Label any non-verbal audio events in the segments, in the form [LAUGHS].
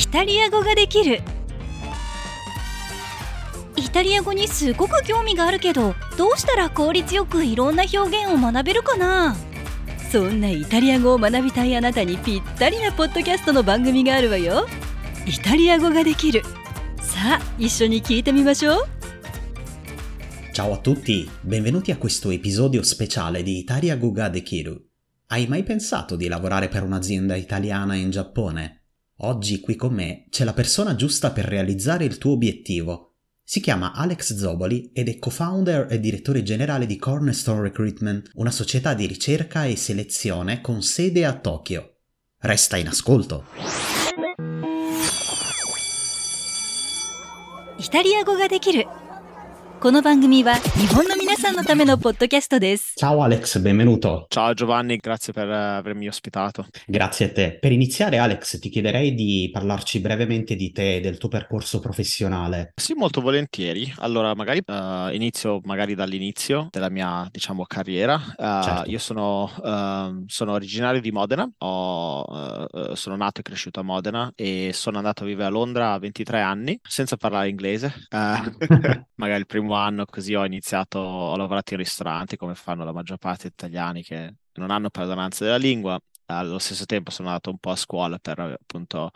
イタリア語ができるイタリア語にすごく興味があるけどどうしたら効率よくいろんな表現を学べるかなそんなイタリア語を学びたいあなたにぴったりなポッドキャストの番組があるわよイタリア語ができるさあ一緒に聞いてみましょう Ciao a tutti, benvenuti a questo episodio speciale di Italia Guga de Kiru. Hai mai pensato di lavorare per un'azienda italiana in Giappone? Oggi qui con me c'è la persona giusta per realizzare il tuo obiettivo. Si chiama Alex Zoboli ed è co-founder e direttore generale di Cornerstone Recruitment, una società di ricerca e selezione con sede a Tokyo. Resta in ascolto. イタリア語ができる この番組は日本の皆さんのためのポッドキャストです Ciao Alex, benvenuto. Ciao Giovanni, grazie per eh, avermi ospitato. Grazie a te. Per iniziare Alex ti chiederei di parlarci brevemente di te e del tuo percorso professionale. Sì, molto volentieri. Allora, magari eh, inizio magari dall'inizio della mia, diciamo, carriera. Eh, Certo. Io sono, ehm, sono originario di Modena, Ho, eh, sono nato e cresciuto a Modena e sono andato a vivere a Londra a 23 anni senza parlare inglese. Eh, [LAUGHS] [LAUGHS] [LAUGHS] magari il primo anno così ho iniziato, ho lavorato in ristoranti come fanno la maggior parte degli italiani che non hanno padronanza della lingua. Allo stesso tempo sono andato un po' a scuola per appunto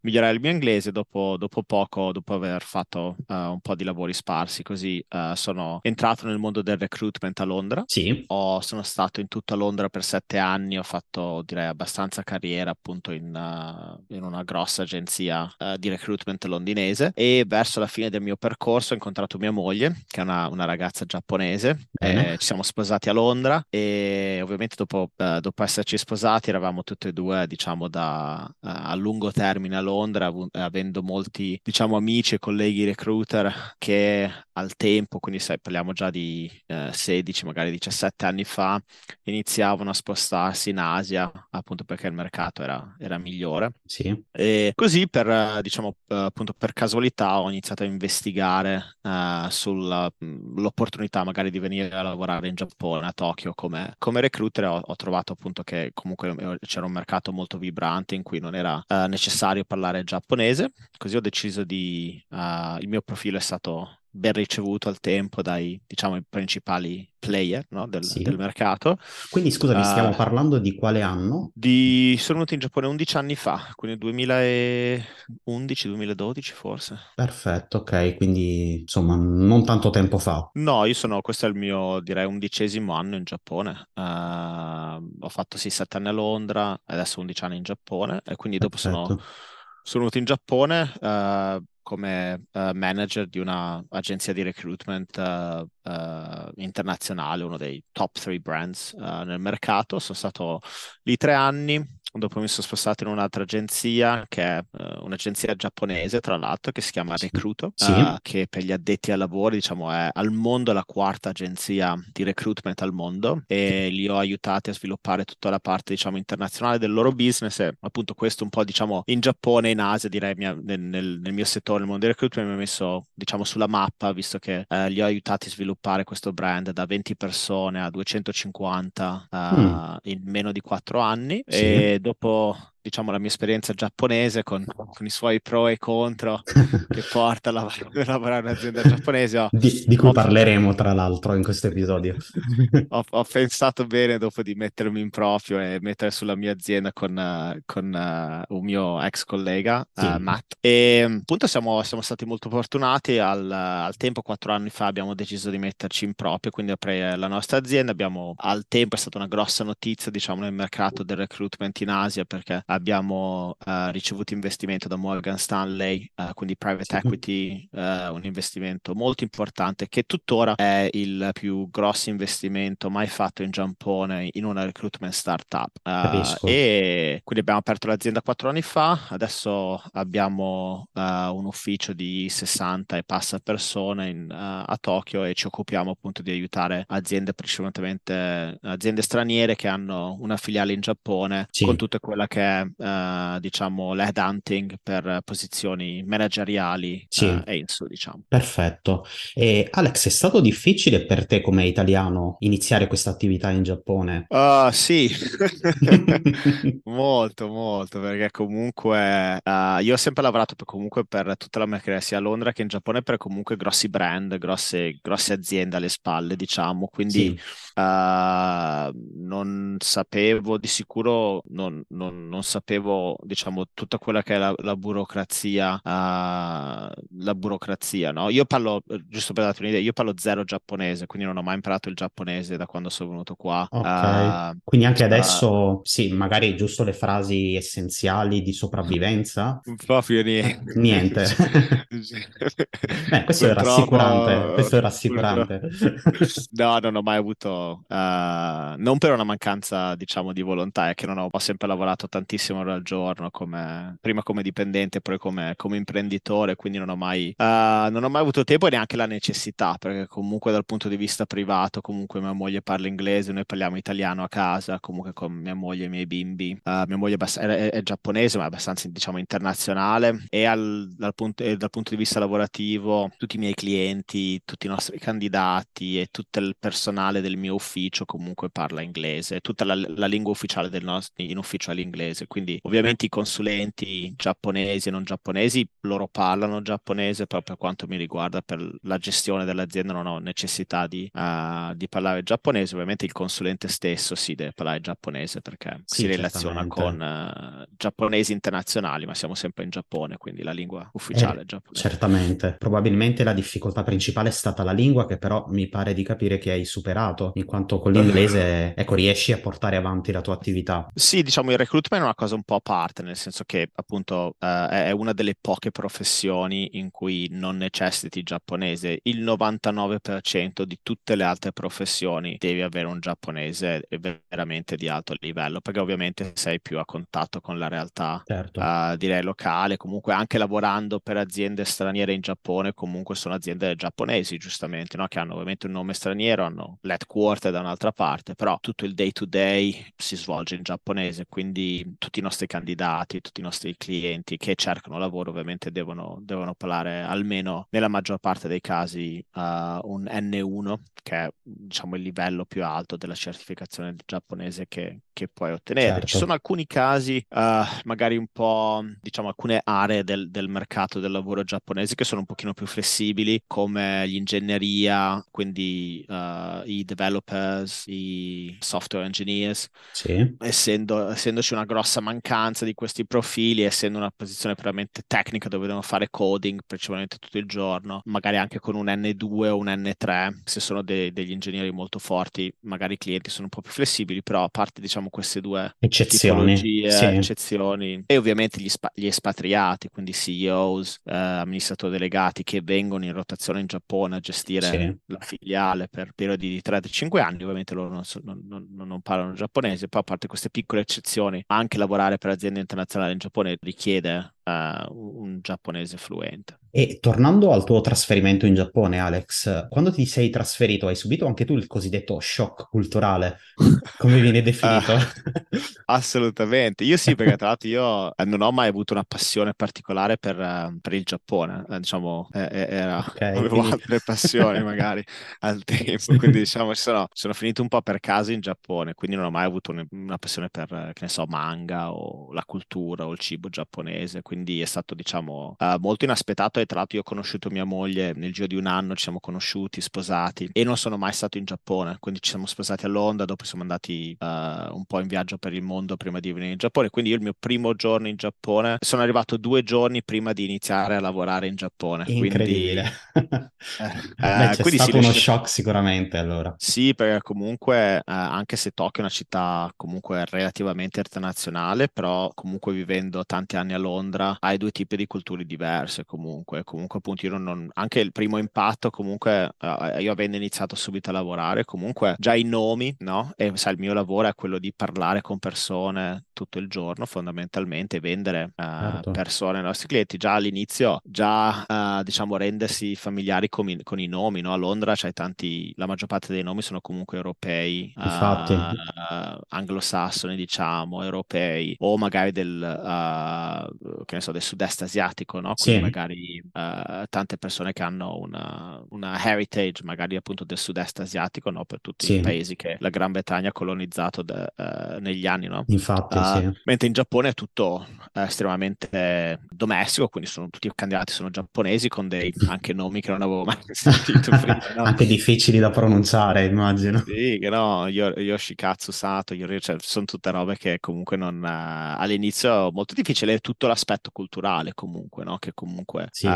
migliorare il mio inglese. Dopo, dopo poco, dopo aver fatto eh, un po' di lavori sparsi, così eh, sono entrato nel mondo del recruitment a Londra. Sì, Ho- sono stato in tutta Londra per sette anni, ho fatto direi abbastanza carriera appunto in, eh, in una grossa agenzia di recruitment londinese e verso la fine del mio percorso ho incontrato mia moglie, che è una, una ragazza giapponese. Eh, ci siamo sposati a Londra e ovviamente dopo, dopo esserci sposati eravamo tutti e due diciamo da, eh, a lungo termine a Londra, avu- avendo molti diciamo amici e colleghi recruiter che al tempo, quindi sai, parliamo già di eh, 16, magari 17 anni fa, iniziavano a spostarsi in Asia, appunto perché il mercato era, era migliore. sì. E così per, eh, diciamo, appunto per casualità ho iniziato a investigare sull'opportunità magari di venire a lavorare in Giappone, a Tokyo come, come recruiter. Ho, ho trovato appunto che comunque eh, c'era un mercato molto vibrante in cui non era eh, necessario parlare giapponese. Così ho deciso di... eh, il mio profilo è stato ben ricevuto al tempo dai, diciamo, i principali player, no, del, Sì. del mercato. Quindi scusami, stiamo Ah. parlando di quale anno? Di... Sono venuto in Giappone 11 anni fa, quindi 2011-2012 forse. Perfetto, ok, quindi insomma non tanto tempo fa. No, io sono, questo è il mio, direi, undicesimo anno in Giappone. Eh, ho fatto sì, sette anni a Londra, adesso 11 anni in Giappone, e quindi dopo sono, Perfetto. sono venuto in Giappone eh, come eh, manager di un'agenzia di recruitment eh, eh, internazionale, uno dei top three brands nel mercato. Sono stato lì tre anni. Dopo mi sono spostato in un'altra agenzia che è eh, un'agenzia giapponese, tra l'altro, che si chiama. Recruito, Sì. eh, che per gli addetti ai lavori, diciamo, è al mondo la quarta agenzia di recruitment al mondo e li ho aiutati a sviluppare tutta la parte, diciamo, internazionale del loro business e appunto questo un po', diciamo, in Giappone in Asia, direi, mi ha- nel, nel- mio settore, nel mondo del recruitment, mi ha messo, diciamo, sulla mappa, visto che eh, li ho aiutati a sviluppare questo brand da 20 persone a 250 eh, Mm. in meno di quattro anni Sì. e dopo diciamo la mia esperienza giapponese con, con i suoi pro e contro [LAUGHS] che porta a lav- a [LAUGHS] lavorare in un'azienda giapponese ho, Di, di cui ho- parleremo tra l'altro in questo episodio. [LAUGHS] ho- ho pensato bene dopo di mettermi in proprio e mettere sulla mia azienda con, con, eh, un mio ex collega, Sì. eh, Matt. E appunto siamo, siamo stati molto fortunati. Al, al tempo, quattro anni fa, abbiamo deciso di metterci in proprio, quindi aprire la nostra azienda. Abbiamo, al tempo è stata una grossa notizia, diciamo, nel mercato del recruitment in Asia perché abbiamo eh, ricevuto investimento da Morgan Stanley, eh, quindi private equity, eh, un investimento molto importante che tuttora è il più grosso investimento mai fatto in Giappone in una recruitment startup. Capisco. e quindi abbiamo aperto l'azienda quattro anni fa, adesso abbiamo un ufficio di 60 e passa persone in, a Tokyo e ci occupiamo appunto di aiutare aziende precedentemente aziende straniere che hanno una filiale in Giappone Sì. con tutta quella che è uh, diciamo, l'head hunting per posizioni manageriali sì. uh, e in su, diciamo. Perfetto. E Alex, è stato difficile per te come italiano iniziare questa attività in Giappone? Uh, sì, [LAUGHS] [LAUGHS] molto, molto, perché comunque uh, io ho sempre lavorato per, comunque per tutta la mia carriera sia a Londra che in Giappone per comunque grossi brand, grosse, grosse aziende alle spalle, diciamo, quindi sì. uh, non sapevo di sicuro, non, non, non, sapevo, diciamo, tutta quella che è la, la burocrazia, uh, la burocrazia, no? Io parlo, giusto per darti un'idea, io parlo zero giapponese, quindi non ho mai imparato il giapponese da quando sono venuto qua. Ok, uh, quindi anche adesso, sì, magari giusto le frasi essenziali di sopravvivenza? Proprio niente. Niente. [LAUGHS] Beh, questo è rassicurante, questo è rassicurante. no, non ho mai avuto, uh, non per una mancanza, diciamo, di volontà, è che non ho, ho sempre lavorato tantissimo ore al giorno, come, prima come dipendente, poi come, come imprenditore, quindi non ho, mai, uh, non ho mai avuto tempo e neanche la necessità, perché comunque dal punto di vista privato, comunque mia moglie parla inglese, noi parliamo italiano a casa, comunque con mia moglie e i miei bimbi. Uh, mia moglie è, è, è, giapponese, ma è abbastanza, diciamo, internazionale e al, dal, punto, e dal punto di vista lavorativo, tutti i miei clienti, tutti i nostri candidati e tutto il personale del mio ufficio comunque parla inglese, tutta la, la lingua ufficiale del nostro in ufficio è l'inglese, quindi ovviamente i consulenti giapponesi e non giapponesi loro parlano giapponese, però per quanto mi riguarda per la gestione dell'azienda non ho necessità di, uh, di parlare giapponese, ovviamente il consulente stesso si deve parlare giapponese perché sì, si relaziona con uh, giapponesi internazionali, ma siamo sempre in Giappone, quindi la lingua ufficiale eh, è giapponese. Certamente, probabilmente la difficoltà principale è stata la lingua che però mi pare di capire che hai superato, in quanto con l'inglese, [LAUGHS] ecco, riesci a portare avanti la tua attività. Sì, diciamo il recruitment è una cosa un po' a parte, nel senso che appunto uh, è una delle poche professioni in cui non necessiti giapponese. Il 99% di tutte le altre professioni devi avere un giapponese veramente di alto livello, perché ovviamente sei più a contatto con la realtà, certo. uh, direi locale, comunque anche lavorando per aziende straniere in Giappone, comunque sono aziende giapponesi, giustamente, no? che hanno ovviamente un nome straniero, hanno l'headquarter da un'altra parte, però tutto il day to day si svolge in giapponese, quindi tutti i nostri candidati, tutti i nostri clienti che cercano lavoro ovviamente devono, devono parlare almeno nella maggior parte dei casi uh, un N1, che è diciamo il livello più alto della certificazione giapponese che, che puoi ottenere. Certo. Ci sono alcuni casi, uh, magari un po', diciamo, alcune aree del, del mercato del lavoro giapponese che sono un pochino più flessibili, come l'ingegneria, quindi uh, i developers, i software engineers, sì. essendo, essendoci una grossa mancanza di questi profili, essendo una posizione puramente tecnica dove devono fare coding principalmente tutto il giorno, magari anche con un N2 o un N3, se sono de- degli ingegneri molto forti, magari i clienti sono un po' più flessibili, però a parte diciamo queste due eccezioni, sì. eccezioni e ovviamente gli, spa- gli espatriati, quindi CEOs, eh, amministratori delegati che vengono in rotazione in Giappone a gestire sì. la filiale per periodi di 3-5 anni, ovviamente loro non, so, non, non, non, parlano giapponese, poi a parte queste piccole eccezioni, anche lavorare per aziende internazionali in Giappone richiede uh, un giapponese fluente. E tornando al tuo trasferimento in Giappone, Alex, quando ti sei trasferito hai subito anche tu il cosiddetto shock culturale, come viene [LAUGHS] definito? uh, [LAUGHS] assolutamente, io sì, perché tra l'altro io eh, non ho mai avuto una passione particolare per, uh, per il Giappone, uh, diciamo, eh, era, okay, [LAUGHS] avevo quindi... altre passioni magari al tempo, quindi diciamo sono, sono, finito un po' per caso in Giappone, quindi non ho mai avuto un, una passione per, che ne so, manga o la cultura o il cibo giapponese, quindi quindi è stato diciamo uh, molto inaspettato e tra l'altro io ho conosciuto mia moglie nel giro di un anno, ci siamo conosciuti, sposati e non sono mai stato in Giappone, quindi ci siamo sposati a Londra, dopo siamo andati uh, un po' in viaggio per il mondo prima di venire in Giappone, quindi io il mio primo giorno in Giappone sono arrivato due giorni prima di iniziare a lavorare in Giappone. Incredibile. Quindi, [LAUGHS] eh, Beh, c'è quindi stato sì, uno shock sicuramente allora. Sì, perché comunque anche se Tokyo è una città comunque relativamente internazionale, però comunque vivendo tanti anni a Londra hai due tipi di culture diverse comunque. Comunque, comunque appunto io non, anche il primo impatto comunque uh, io avendo iniziato subito a lavorare, comunque già i nomi, no? E sai, il mio lavoro è quello di parlare con persone tutto il giorno fondamentalmente, vendere uh, certo. persone ai nostri clienti, già all'inizio, già uh, diciamo rendersi familiari con i, con i nomi, no? A Londra c'hai tanti, la maggior parte dei nomi sono comunque europei, Infatti. anglosassoni diciamo, europei o magari del, che ne so, del sud-est asiatico, no? Quindi sì. magari tante persone che hanno una, una, heritage magari appunto del sud-est asiatico, no? Per tutti sì. i paesi che la Gran Bretagna ha colonizzato de, uh, negli anni, no? Infatti, uh, sì. Mentre in Giappone è tutto uh, estremamente domestico, quindi sono, tutti i candidati sono giapponesi con dei [LAUGHS] anche nomi che non avevo mai [LAUGHS] sentito prima. No? anche difficili da pronunciare, immagino. Sì, che no, Yoshikatsu Sato, Yori, cioè, sono tutte robe che comunque non... all'inizio molto difficile, tutto l'aspetto culturale comunque, no? Che comunque sì.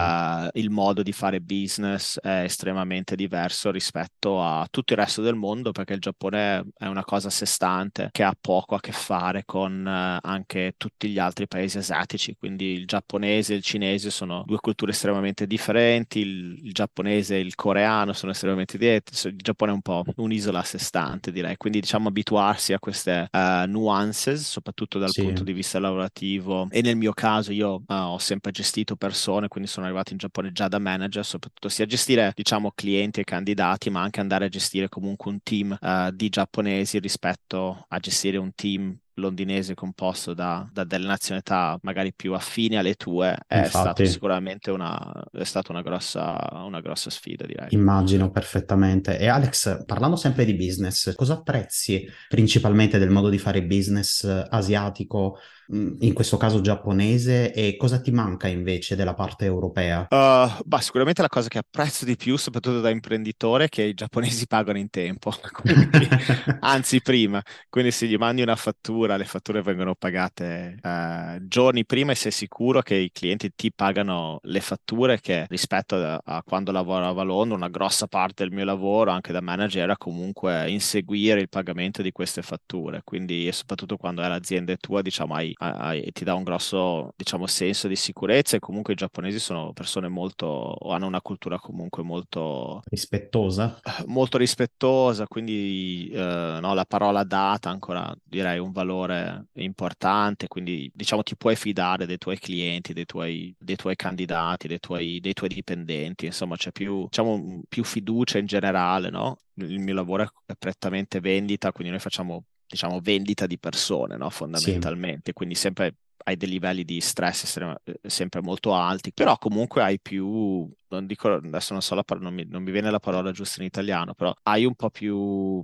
Il modo di fare business è estremamente diverso rispetto a tutto il resto del mondo perché il Giappone è una cosa a sé stante che ha poco a che fare con uh, anche tutti gli altri paesi asiatici, quindi il giapponese e il cinese sono due culture estremamente differenti, il, il giapponese e il coreano sono estremamente diversi, il Giappone è un po' un'isola a sé stante direi, quindi diciamo abituarsi a queste uh, nuances, soprattutto dal sì. punto di vista lavorativo. E nel mio caso io uh, ho sempre gestito persone, quindi sono arrivato in Giappone già da manager, soprattutto sia gestire diciamo clienti e candidati, ma anche andare a gestire comunque un team uh, di giapponesi rispetto a gestire un team londinese composto da, da, delle nazionalità magari più affini alle tue è Infatti, stato sicuramente una, è stata una grossa, una grossa sfida direi. Immagino perfettamente. E Alex, parlando sempre di business, cosa apprezzi principalmente del modo di fare business asiatico Mm, in questo caso giapponese, e cosa ti manca invece della parte europea? Uh, bah, sicuramente la cosa che apprezzo di più, soprattutto da imprenditore, è che i giapponesi [LAUGHS] pagano in tempo, [LAUGHS] Quindi, [LAUGHS] anzi prima. Quindi se gli mandi una fattura, le fatture vengono pagate uh, giorni prima e sei sicuro che i clienti ti pagano le fatture che rispetto a, a quando lavoravo a Londra, una grossa parte del mio lavoro anche da manager era comunque inseguire il pagamento di queste fatture. Quindi soprattutto quando è l'azienda tua, diciamo, hai e ti dà un grosso, diciamo, senso di sicurezza e comunque i giapponesi sono persone molto, hanno una cultura comunque molto... Rispettosa. Molto rispettosa, quindi eh, no, la parola data ancora direi un valore importante, quindi diciamo ti puoi fidare dei tuoi clienti, dei tuoi, dei tuoi candidati, dei tuoi, dei tuoi dipendenti, insomma c'è più, diciamo, più fiducia in generale, no? Il mio lavoro è prettamente vendita, quindi noi facciamo diciamo, vendita di persone, no? fondamentalmente, sì. quindi sempre hai dei livelli di stress eh, sempre molto alti, però comunque hai più, non dico, adesso non so la parola, non mi, non mi viene la parola giusta in italiano, però hai un po' più, uh,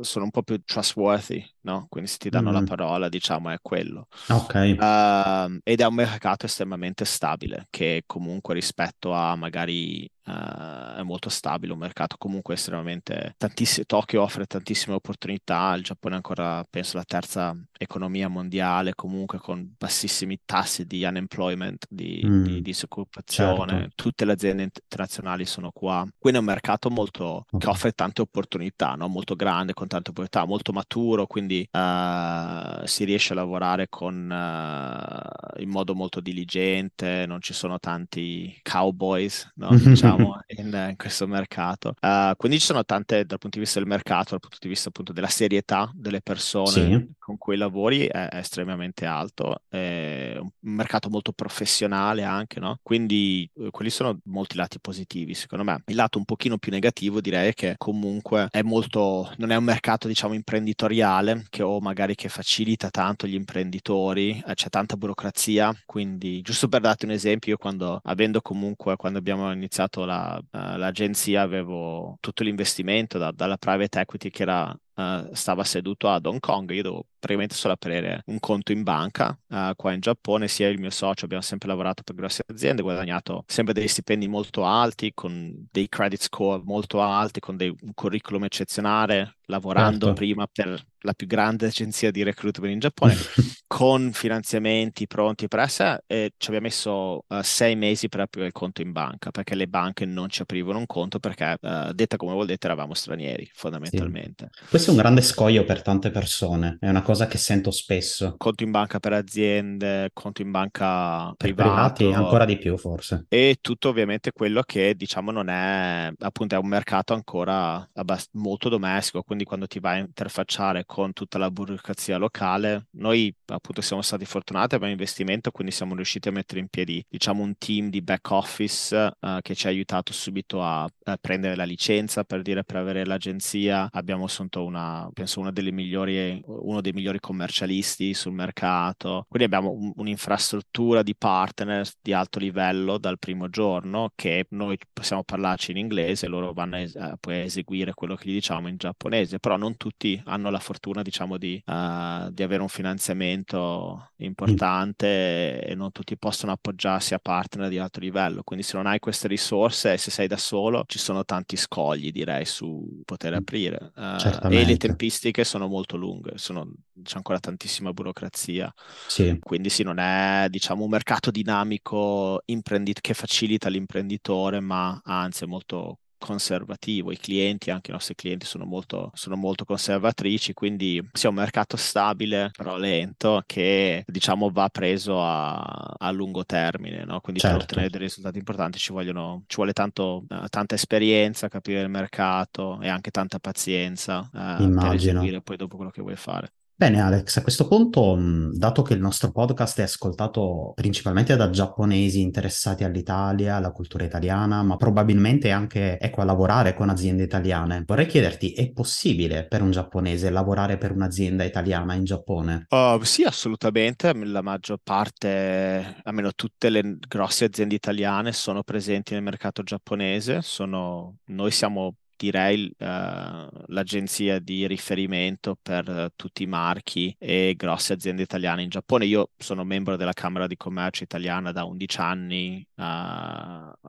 sono un po' più trustworthy, no? Quindi se ti danno mm. la parola, diciamo, è quello. Ok. Uh, ed è un mercato estremamente stabile, che comunque rispetto a magari Uh, è molto stabile, un mercato comunque estremamente tantissimo. Tokyo offre tantissime opportunità, il Giappone è ancora, penso, la terza economia mondiale, comunque con bassissimi tassi di unemployment, di, mm. di disoccupazione. Certo. Tutte le aziende internazionali sono qua. Quindi è un mercato molto che offre tante opportunità, no? molto grande, con tante opportunità, molto maturo, quindi uh, si riesce a lavorare con, uh, in modo molto diligente, non ci sono tanti cowboys, no? diciamo [LAUGHS] diciamo, in, in, questo mercato. Uh, quindi ci sono tante, dal punto di vista del mercato, dal punto di vista appunto della serietà delle persone sì. Con cui lavori, è, è estremamente alto. È un mercato molto professionale anche, no? Quindi uh, quelli sono molti lati positivi, secondo me. Il lato un pochino più negativo direi che comunque è molto, non è un mercato diciamo imprenditoriale che o magari che facilita tanto gli imprenditori, eh, c'è tanta burocrazia, quindi giusto per darti un esempio, io quando avendo comunque, quando abbiamo iniziato la, uh, l'agenzia avevo tutto l'investimento da, dalla private equity che era Uh, stava seduto ad Hong Kong, io dovevo praticamente solo aprire un conto in banca uh, qua in Giappone, sia il mio socio, abbiamo sempre lavorato per grosse aziende, guadagnato sempre degli stipendi molto alti, con dei credit score molto alti, con dei, un curriculum eccezionale, lavorando Certo. prima per la più grande agenzia di recruitment in Giappone, [LAUGHS] con finanziamenti pronti per sé, e ci abbiamo messo eh, sei mesi per aprire il conto in banca, perché le banche non ci aprivano un conto perché, eh, detta come vuol detto, eravamo stranieri, fondamentalmente. Questo è un grande scoglio per tante persone, è una cosa che sento spesso. Conto in banca per aziende, conto in banca Per privati privato. ancora di più, forse. E tutto ovviamente quello che diciamo non è, appunto, è un mercato ancora abbast- molto domestico, quindi quando ti vai a interfacciare con tutta la burocrazia locale, noi appunto siamo stati fortunati, abbiamo investimento, quindi siamo riusciti a mettere in piedi, diciamo, un team di back office eh, che ci ha aiutato subito a, a prendere la licenza, per dire, per avere l'agenzia. Abbiamo assunto una, penso, una delle migliori, uno dei migliori commercialisti sul mercato. Quindi abbiamo un- un'infrastruttura di partner di alto livello dal primo giorno che noi possiamo parlarci in inglese, loro vanno a poi a eseguire quello che gli diciamo in giapponese, però non tutti hanno la fortuna, diciamo, di, eh, di avere un finanziamento importante e non tutti possono appoggiarsi a partner di alto livello. Quindi se non hai queste risorse e se sei da solo, ci sono tanti scogli, direi, su poter aprire. Eh, e le tempistiche sono molto lunghe, sono- c'è ancora tantissima burocrazia. Sì, Quindi sì, non è, diciamo, un mercato dinamico imprendit- che facilita l'imprenditore, ma anzi è molto conservativo. I clienti, anche i nostri clienti, sono molto, sono molto conservatrici, quindi è un mercato stabile, però lento, che diciamo va preso a, a lungo termine, no? Quindi per certo. ottenere dei risultati importanti ci vogliono, ci vuole tanto, eh, tanta esperienza, capire il mercato e anche tanta pazienza, eh, per eseguire poi dopo quello che vuoi fare. Bene, Alex, a questo punto, dato che il nostro podcast è ascoltato principalmente da giapponesi interessati all'Italia, alla cultura italiana, ma probabilmente anche ecco, a lavorare con aziende italiane, vorrei chiederti, è possibile per un giapponese lavorare per un'azienda italiana in Giappone? Uh, sì, assolutamente. La maggior parte, almeno tutte le grosse aziende italiane sono presenti nel mercato giapponese. Sono, noi siamo, direi, eh, l'agenzia di riferimento per eh, tutti i marchi e grosse aziende italiane in Giappone. Io sono membro della Camera di Commercio italiana da 11 anni. eh,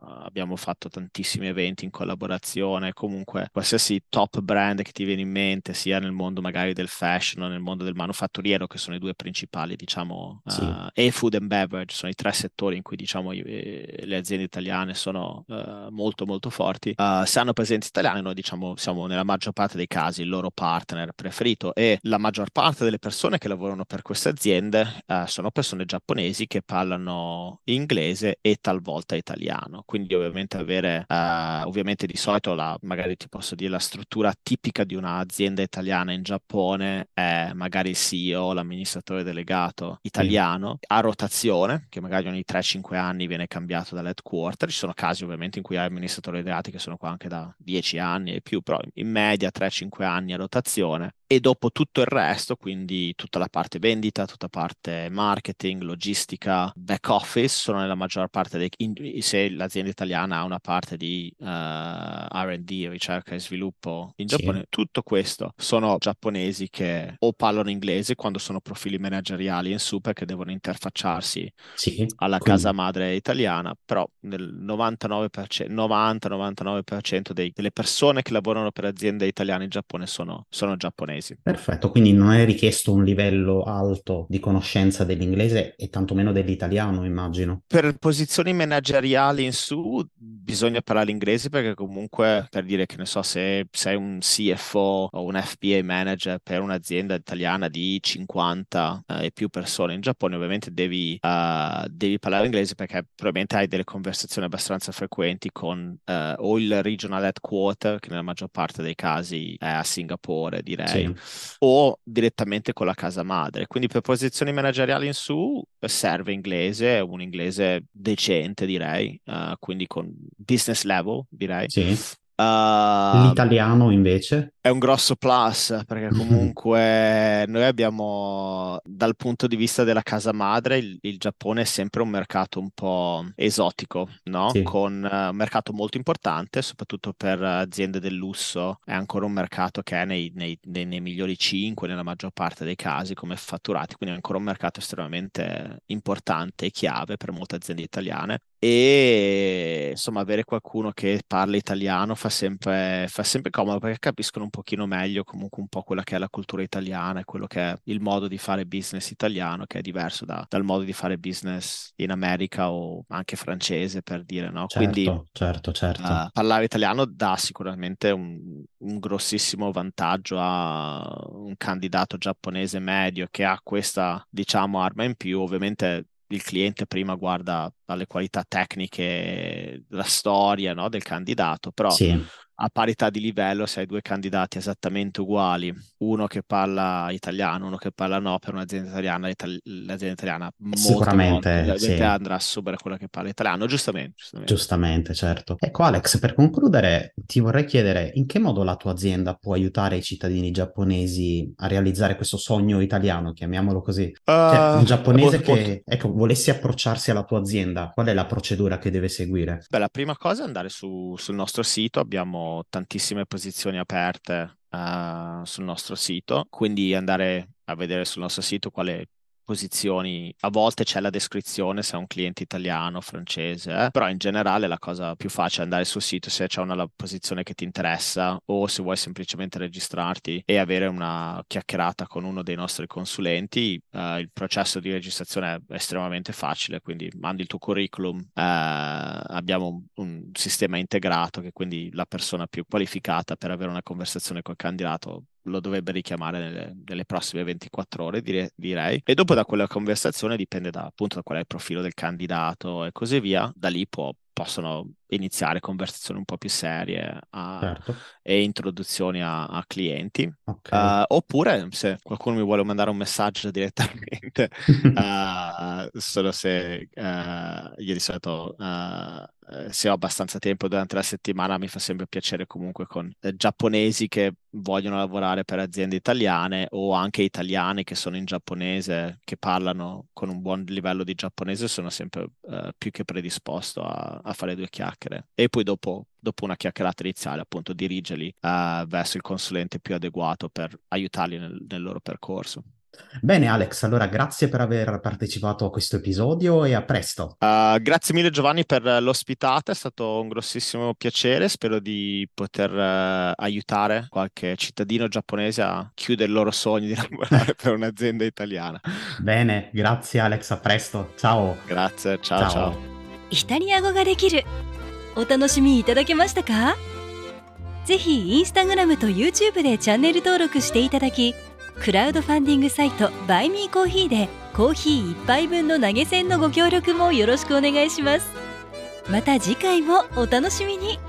abbiamo fatto tantissimi eventi in collaborazione. Comunque, qualsiasi top brand che ti viene in mente, sia nel mondo magari del fashion o nel mondo del manufatturiero, che sono i due principali, diciamo, Sì. e food and beverage, sono i tre settori in cui, diciamo, le aziende italiane sono eh, molto, molto forti. Eh, se hanno presenza noi, diciamo, siamo nella maggior parte dei casi il loro partner preferito e la maggior parte delle persone che lavorano per queste aziende eh, sono persone giapponesi che parlano inglese e talvolta italiano. Quindi ovviamente avere, eh, ovviamente di solito la, magari ti posso dire la struttura tipica di un'azienda italiana in Giappone è magari il CEO, l'amministratore delegato italiano a rotazione, che magari ogni 3-5 anni viene cambiato dall'headquarter. Ci sono casi ovviamente in cui hai amministratori delegati che sono qua anche da 10 anni e più, però in media 3-5 anni a rotazione. E dopo tutto il resto, quindi tutta la parte vendita, tutta la parte marketing, logistica, back office, sono nella maggior parte dei... in- se l'azienda italiana ha una parte di eh, R&D, ricerca e sviluppo in Sì. Giappone, tutto questo sono giapponesi che o parlano inglese quando sono profili manageriali in su perché devono interfacciarsi Sì, alla quindi- casa madre italiana, però nel 99%, 90-99% dei- delle persone che lavorano per aziende italiane in Giappone sono, sono giapponesi. Perfetto, quindi non è richiesto un livello alto di conoscenza dell'inglese e tantomeno dell'italiano, immagino. Per posizioni manageriali in su bisogna parlare inglese perché comunque per dire che ne so se sei un CFO o un FBA manager per un'azienda italiana di 50 eh, e più persone in Giappone ovviamente devi, eh, devi parlare inglese perché probabilmente hai delle conversazioni abbastanza frequenti con eh, o il regional headquarter che nella maggior parte dei casi è a Singapore direi Sì. o direttamente con la casa madre. Quindi per posizioni manageriali in su eh, serve inglese, un inglese decente direi, eh, quindi con business level direi. Sì. Uh, L'italiano invece? è un grosso plus perché [LAUGHS] comunque noi abbiamo dal punto di vista della casa madre il, il Giappone è sempre un mercato un po' esotico, no? Sì. Con eh, un mercato molto importante, soprattutto per aziende del lusso, è ancora un mercato che è nei, nei- nei- nei migliori 5 nella maggior parte dei casi come fatturati, quindi è ancora un mercato estremamente importante e chiave per molte aziende italiane. E insomma avere qualcuno che parla italiano fa sempre, fa sempre comodo perché capiscono un pochino meglio comunque un po' quella che è la cultura italiana e quello che è il modo di fare business italiano che è diverso da, dal modo di fare business in America o anche francese per dire no? Certo, Quindi certo, certo. uh, parlare italiano dà sicuramente un, un grossissimo vantaggio a un candidato giapponese medio che ha questa diciamo arma in più ovviamente il cliente prima guarda alle qualità tecniche, la storia no, del candidato, però Sì, a parità di livello, se hai due candidati esattamente uguali, uno che parla italiano, uno che parla no, per un'azienda italiana, l'azienda italiana Sicuramente, ovviamente sì. andrà a assumere quella che parla italiano, giustamente, giustamente. giustamente, certo. Ecco, Alex, per concludere, ti vorrei chiedere in che modo la tua azienda può aiutare i cittadini giapponesi a realizzare questo sogno italiano, chiamiamolo così. Cioè, Uh, un giapponese molto- molto- che, ecco, volessi approcciarsi alla tua azienda, qual è la procedura che deve seguire? Beh, la prima cosa è andare su- sul nostro sito, abbiamo tantissime posizioni aperte eh, sul nostro sito, quindi andare a vedere sul nostro sito quale posizioni, a volte c'è la descrizione se è un cliente italiano, francese, eh, però in generale la cosa più facile è andare sul sito se c'è una posizione che ti interessa o se vuoi semplicemente registrarti e avere una chiacchierata con uno dei nostri consulenti. eh, il processo di registrazione è estremamente facile, quindi mandi il tuo curriculum, eh, abbiamo un, un sistema integrato che quindi la persona più qualificata per avere una conversazione col candidato lo dovrebbe richiamare nelle, nelle prossime 24 ore, dire- direi. E dopo da quella conversazione dipende da, appunto da qual è il profilo del candidato e così via. Da lì può- possono iniziare conversazioni un po' più serie a- Certo, e introduzioni a, a clienti. ok. Uh, oppure se qualcuno mi vuole mandare un messaggio [LAUGHS] direttamente, uh, [LAUGHS] solo se uh, io di solito se ho abbastanza tempo durante la settimana mi fa sempre piacere comunque con giapponesi che vogliono lavorare per aziende italiane o anche italiani che sono in giapponese, che parlano con un buon livello di giapponese, sono sempre più che predisposto a, a fare due chiacchiere E poi dopo, dopo una chiacchierata iniziale, appunto, dirigerli eh, verso il consulente più adeguato per aiutarli nel, nel loro percorso. Bene, Alex, allora grazie per aver partecipato a questo episodio e a presto. Uh, grazie mille Giovanni per l'ospitata, è stato un grossissimo piacere, spero di poter uh, aiutare qualche cittadino giapponese a chiudere il loro sogno di lavorare [LAUGHS] per un'azienda italiana. Bene, grazie Alex, a presto. Ciao. Grazie, ciao ciao. Ciao. イタリア語ができる お楽しみいただけましたか？ぜひインスタグラムと YouTube でチャンネル登録していただきクラウドファンディングサイトバイミーコーヒーでコーヒー1杯分の投げ銭のご協力もよろしくお願いします。また次回もお楽しみに。